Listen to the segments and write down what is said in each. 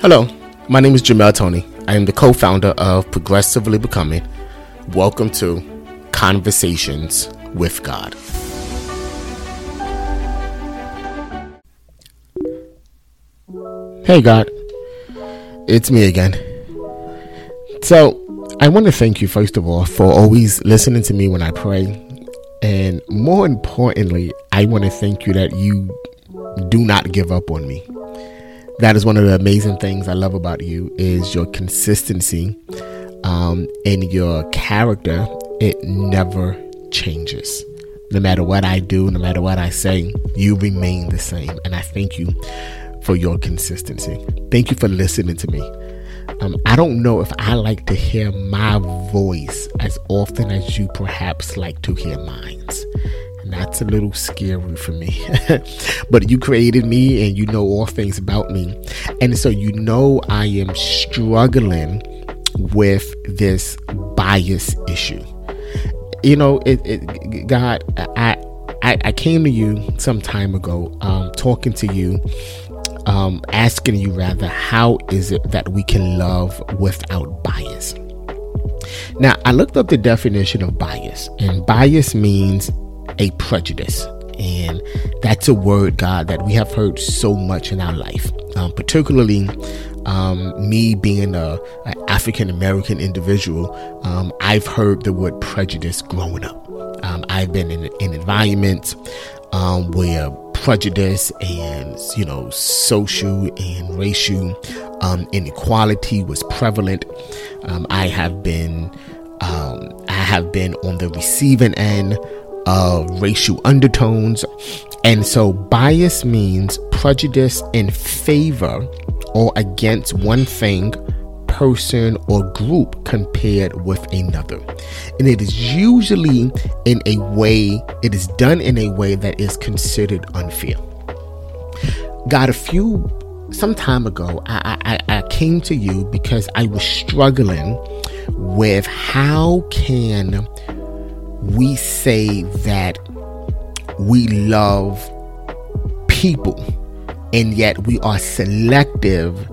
Hello, my name is Jamel Tony. I am the co founder of Progressively Becoming. Welcome to Conversations with God. Hey, God, it's me again. So, I want to thank you, first of all, for always listening to me when I pray. And more importantly, I want to thank you that you do not give up on me that is one of the amazing things I love about you is your consistency um, and your character. It never changes. No matter what I do, no matter what I say, you remain the same. And I thank you for your consistency. Thank you for listening to me. Um, I don't know if I like to hear my voice as often as you perhaps like to hear mine. And that's a little scary for me. but you created me and you know all things about me. And so you know I am struggling with this bias issue. You know, it, it God, I, I, I came to you some time ago, um, talking to you, um, asking you rather, how is it that we can love without bias? Now, I looked up the definition of bias, and bias means a prejudice. And that's a word, God, that we have heard so much in our life, um, particularly um, me being a, African American individual. Um, I've heard the word prejudice growing up. Um, I've been in, in environments um, where prejudice and you know social and racial um, inequality was prevalent. I have been I have been on the receiving end uh, racial undertones. And so bias means prejudice in favor or against one thing, person, or group compared with another. And it is usually in a way, it is done in a way that is considered unfair. Got a few some time ago, I, I, I came to you because I was struggling with how can we say that we love people and yet we are selective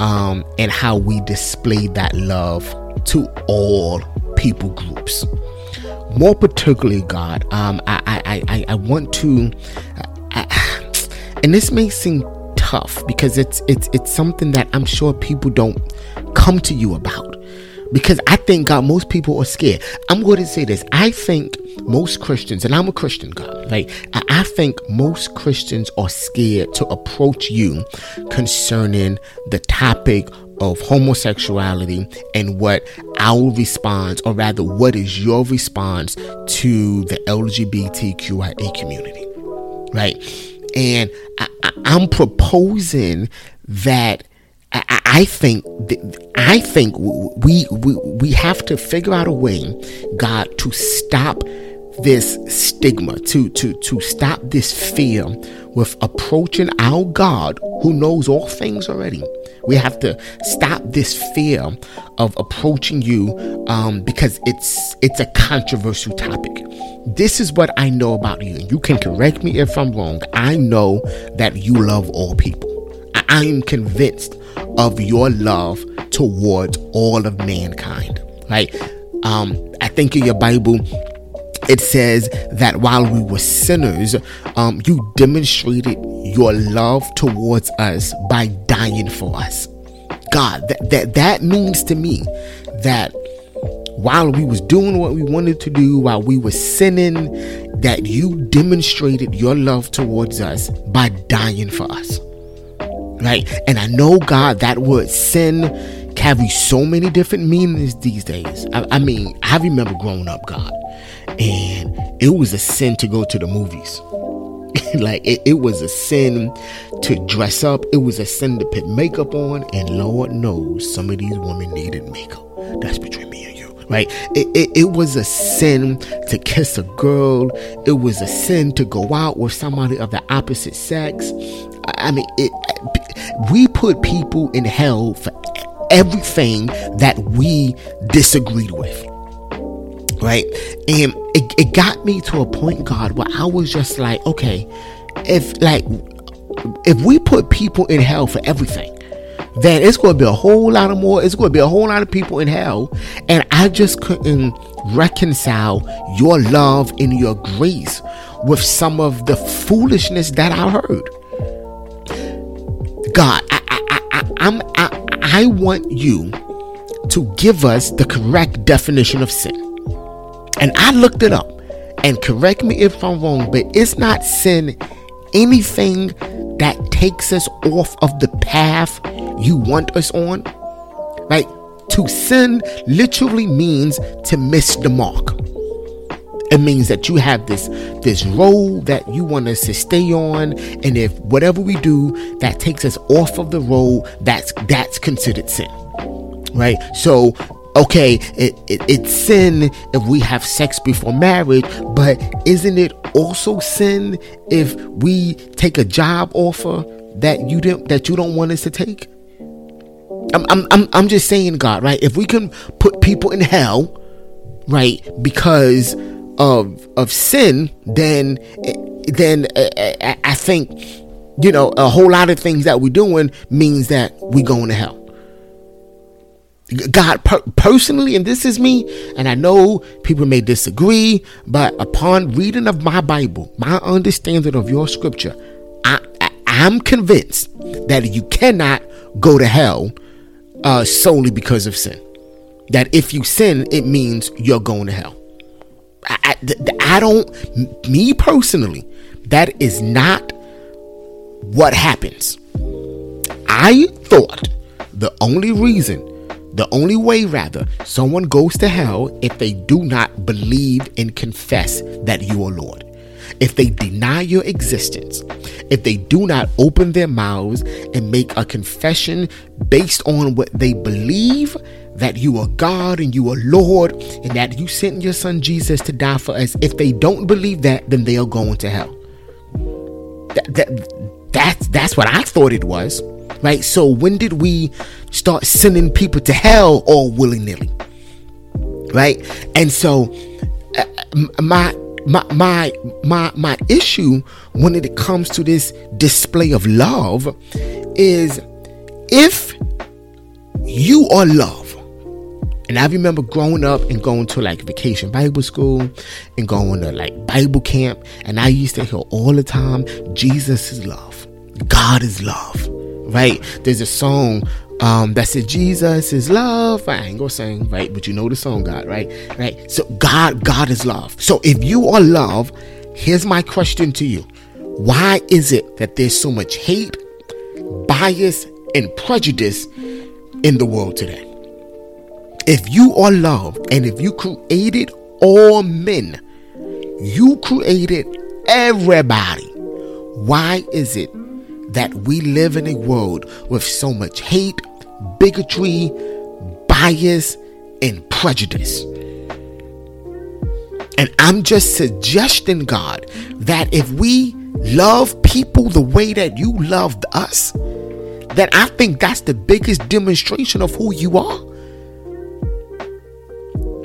um, in how we display that love to all people groups. More particularly, God, um, I, I, I, I want to, I, and this may seem tough because it's it's it's something that I'm sure people don't come to you about because I think God, most people are scared. I'm going to say this. I think most Christians, and I'm a Christian, God, like I think most Christians are scared to approach you concerning the topic of homosexuality and what our response, or rather, what is your response to the LGBTQIA community, right? And I, I'm proposing that I, I think I think we, we we have to figure out a way, God, to stop this stigma, to to to stop this fear with approaching our God who knows all things already. We have to stop this fear of approaching you um, because it's it's a controversial topic. This is what I know about you, you can correct me if I'm wrong. I know that you love all people. I am convinced of your love towards all of mankind. Right? Um, I think in your Bible it says that while we were sinners, um, you demonstrated your love towards us by dying for us. God, that, that that means to me that while we was doing what we wanted to do, while we were sinning, that you demonstrated your love towards us by dying for us right? And I know, God, that word sin carries so many different meanings these days. I, I mean, I remember growing up, God, and it was a sin to go to the movies. like it, it, was a sin to dress up. It was a sin to put makeup on, and Lord knows some of these women needed makeup. That's between me and you, right? It, it, it was a sin to kiss a girl. It was a sin to go out with somebody of the opposite sex. I mean, it, we put people in hell for everything that we disagreed with. Right? And it, it got me to a point, God, where I was just like, okay, if like if we put people in hell for everything, then it's going to be a whole lot of more. It's going to be a whole lot of people in hell. And I just couldn't reconcile your love and your grace with some of the foolishness that I heard. God, I, I, I, I'm, I, I want you to give us the correct definition of sin. And I looked it up. And correct me if I'm wrong, but it's not sin anything that takes us off of the path you want us on. Right? To sin literally means to miss the mark. It means that you have this this road that you want us to stay on, and if whatever we do that takes us off of the road, that's that's considered sin. Right? So okay, it, it, it's sin if we have sex before marriage, but isn't it also sin if we take a job offer that you didn't that you don't want us to take? I'm, I'm, I'm just saying, God, right? If we can put people in hell, right, because of of sin, then then uh, I think you know a whole lot of things that we're doing means that we're going to hell. God per- personally, and this is me, and I know people may disagree, but upon reading of my Bible, my understanding of your scripture, I, I am convinced that you cannot go to hell uh, solely because of sin. That if you sin, it means you're going to hell. I, I, I don't, me personally, that is not what happens. I thought the only reason the only way, rather, someone goes to hell if they do not believe and confess that you are Lord. If they deny your existence, if they do not open their mouths and make a confession based on what they believe that you are God and you are Lord and that you sent your son Jesus to die for us, if they don't believe that, then they are going to hell. That, that, that's, that's what I thought it was right? So when did we start sending people to hell all willy nilly, right? And so uh, my my my my my issue when it comes to this display of love is if you are love and I remember growing up and going to like vacation Bible school and going to like Bible camp. And I used to hear all the time Jesus is love, God is love right? There's a song um, that says Jesus is love. I ain't gonna sing, right? But you know the song, God, right? Right. So God, God is love. So if you are love, here's my question to you: Why is it that there's so much hate, bias, and prejudice in the world today? If you are love, and if you created all men, you created everybody. Why is it that we live in a world with so much hate, bigotry, bias, and prejudice. And I'm just suggesting, God, that if we love people the way that you loved us, then I think that's the biggest demonstration of who you are.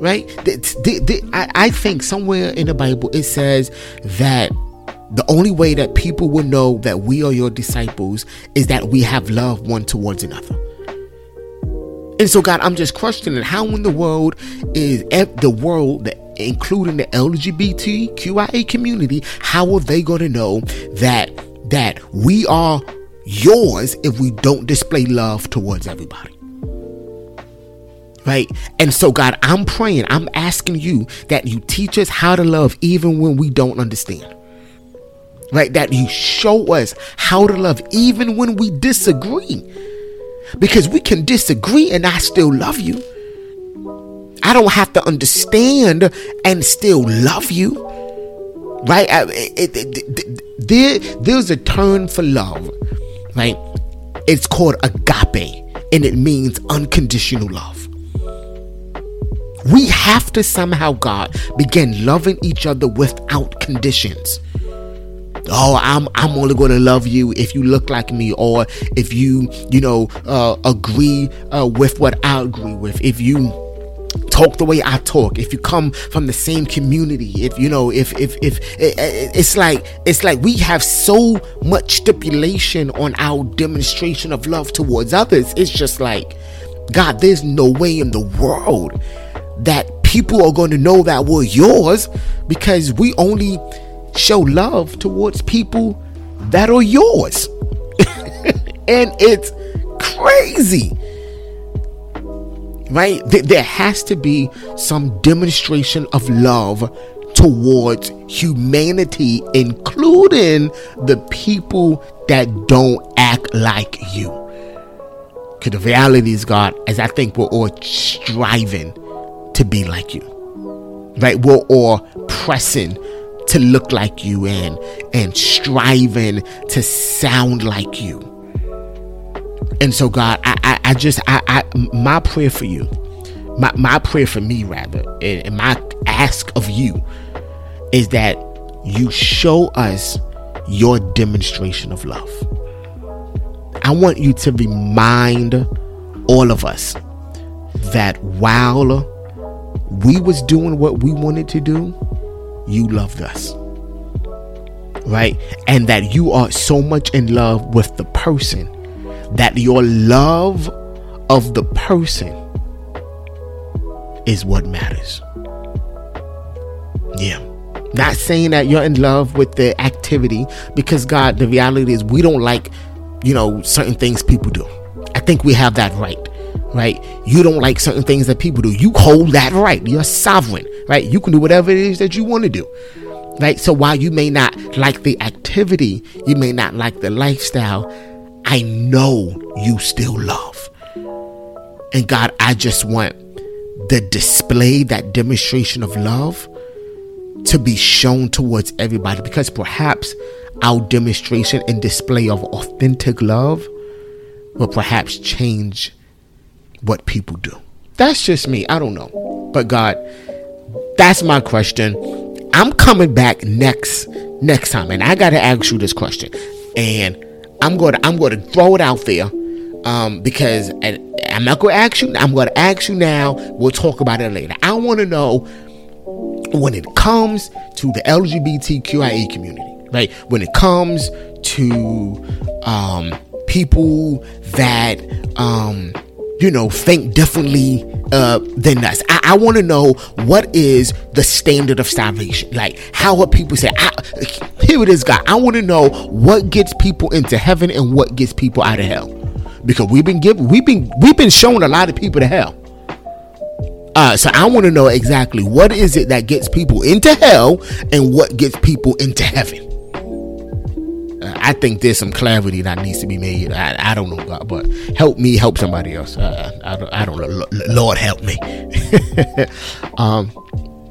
Right? I think somewhere in the Bible it says that the only way that people will know that we are your disciples is that we have love one towards another. And so, God, I'm just questioning how in the world is the world, including the LGBTQIA community, how are they going to know that that we are yours if we don't display love towards everybody? Right? And so, God, I'm praying, I'm asking you that you teach us how to love even when we don't understand right? That you show us how to love even when we disagree. Because we can disagree and I still love you. I don't have to understand and still love you. Right? It, it, it, there, there's a term for love, right? It's called agape, and it means unconditional love. We have to somehow, God, begin loving each other without conditions oh i'm i'm only going to love you if you look like me or if you you know uh, agree uh, with what i agree with if you talk the way I talk, if you come from the same community, if you know, if if if it, it's like it's like we have so much stipulation on our demonstration of love towards others. It's just like, God, there's no way in the world that people are going to know that we're yours because we only show love towards people that are yours. and it's crazy right? There has to be some demonstration of love towards humanity, including the people that don't act like you. Because the reality is, God, as I think we're all striving to be like you, right? We're all pressing to look like you and and striving to sound like you and so, God, I, I, I just, I, I, my prayer for you, my, my prayer for me, rather, and my ask of you is that you show us your demonstration of love. I want you to remind all of us that while we was doing what we wanted to do, you loved us. Right? And that you are so much in love with the person that your love of the person is what matters. Yeah. Not saying that you're in love with the activity because God, the reality is we don't like, you know, certain things people do. I think we have that right, right? You don't like certain things that people do. You hold that right. You're sovereign, right? You can do whatever it is that you want to do. Right? So while you may not like the activity, you may not like the lifestyle, I know you still love. And God, I just want the display, that demonstration of love to be shown towards everybody because perhaps our demonstration and display of authentic love will perhaps change what people do. That's just me. I don't know. But God, that's my question. I'm coming back next next time and I got to ask you this question. And I'm going to I'm going to throw it out there um, because I'm not going to ask you. I'm going to ask you now. We'll talk about it later. I want to know when it comes to the LGBTQIA community, right? When it comes to um, people that um, you know think differently uh, than us. I, I want to know what is the standard of salvation. Like, how are people say? I, here it is, God. I want to know what gets people into heaven and what gets people out of hell, because we've been given, we've been, we've been showing a lot of people to hell. Uh, so I want to know exactly what is it that gets people into hell and what gets people into heaven. I think there's some clarity that needs to be made. I, I don't know, God, but help me help somebody else. Uh, I, don't, I don't know. Lord, help me. um,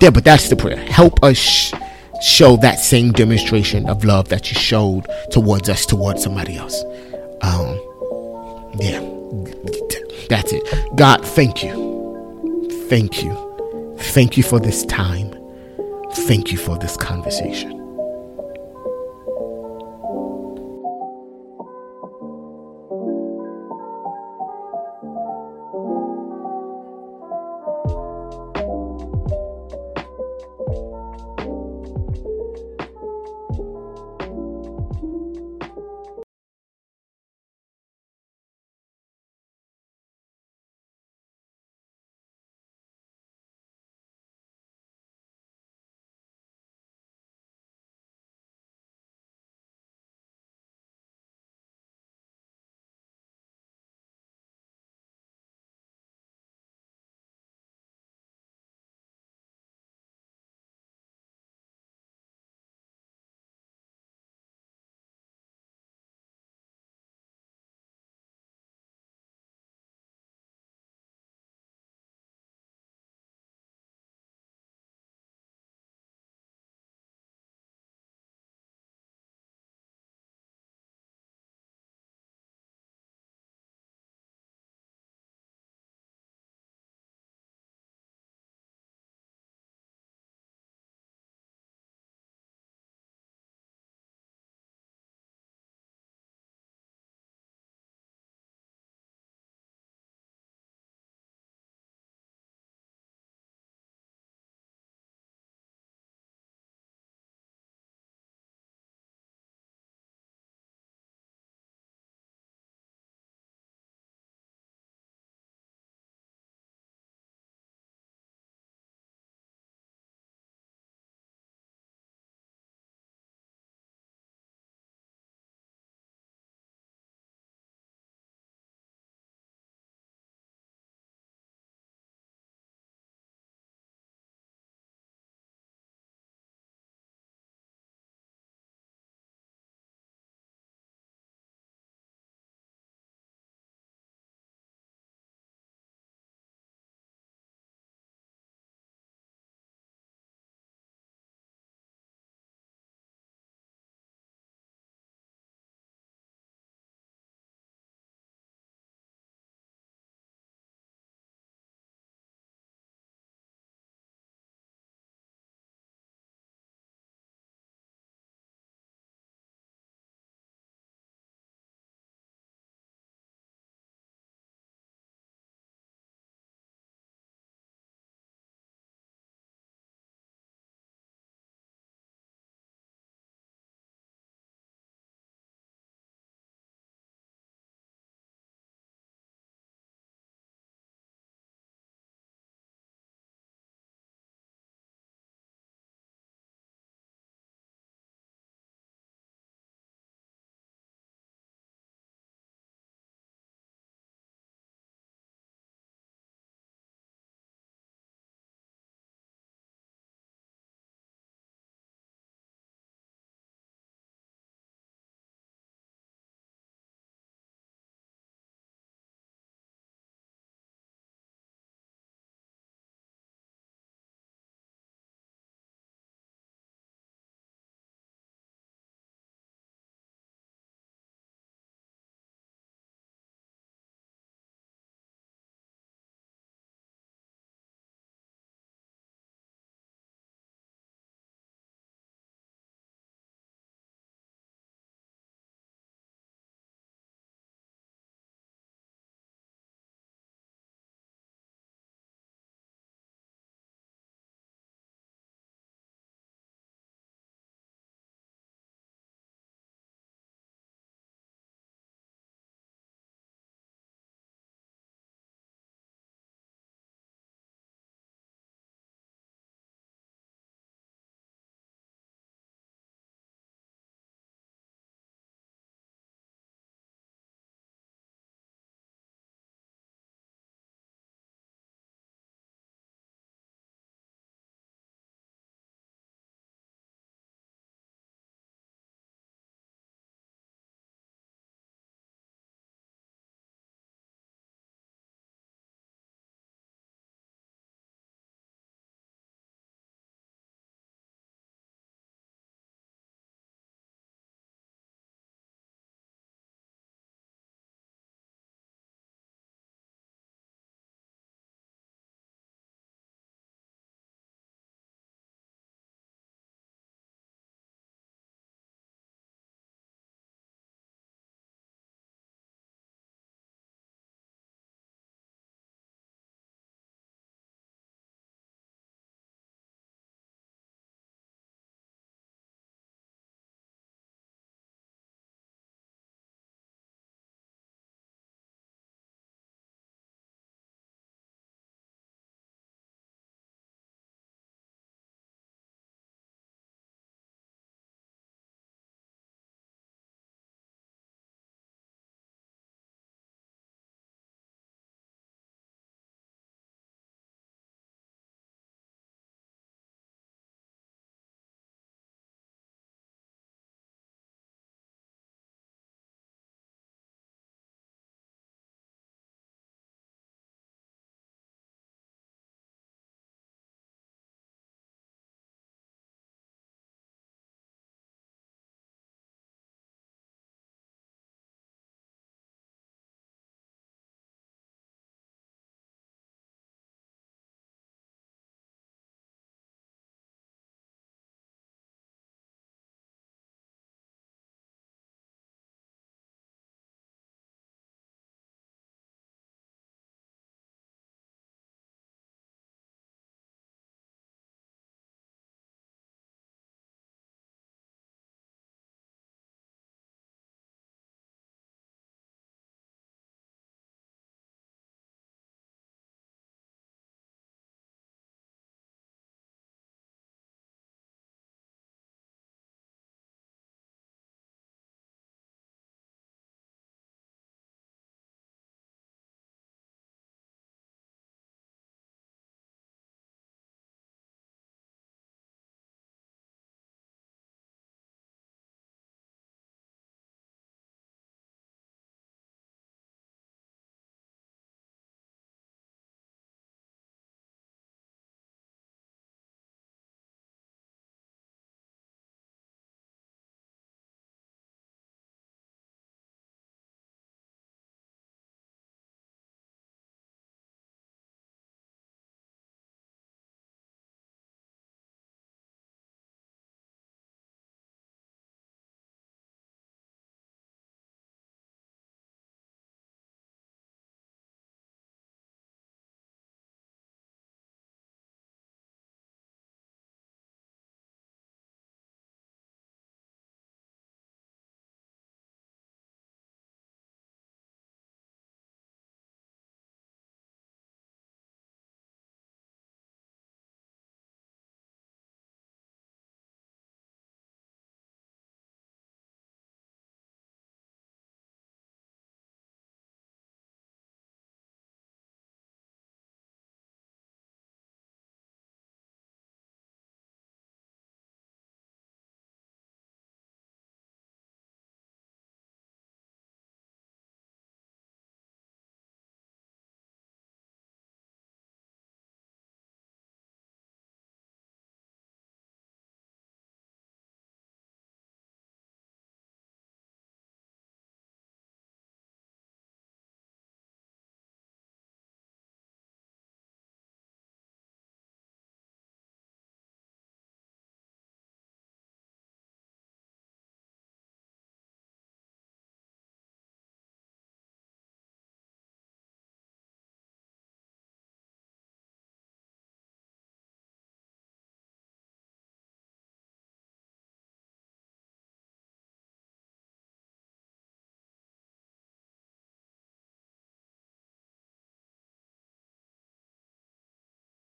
yeah, but that's the prayer. Help us sh- show that same demonstration of love that you showed towards us, towards somebody else. Um, yeah, that's it. God, thank you. Thank you. Thank you for this time. Thank you for this conversation.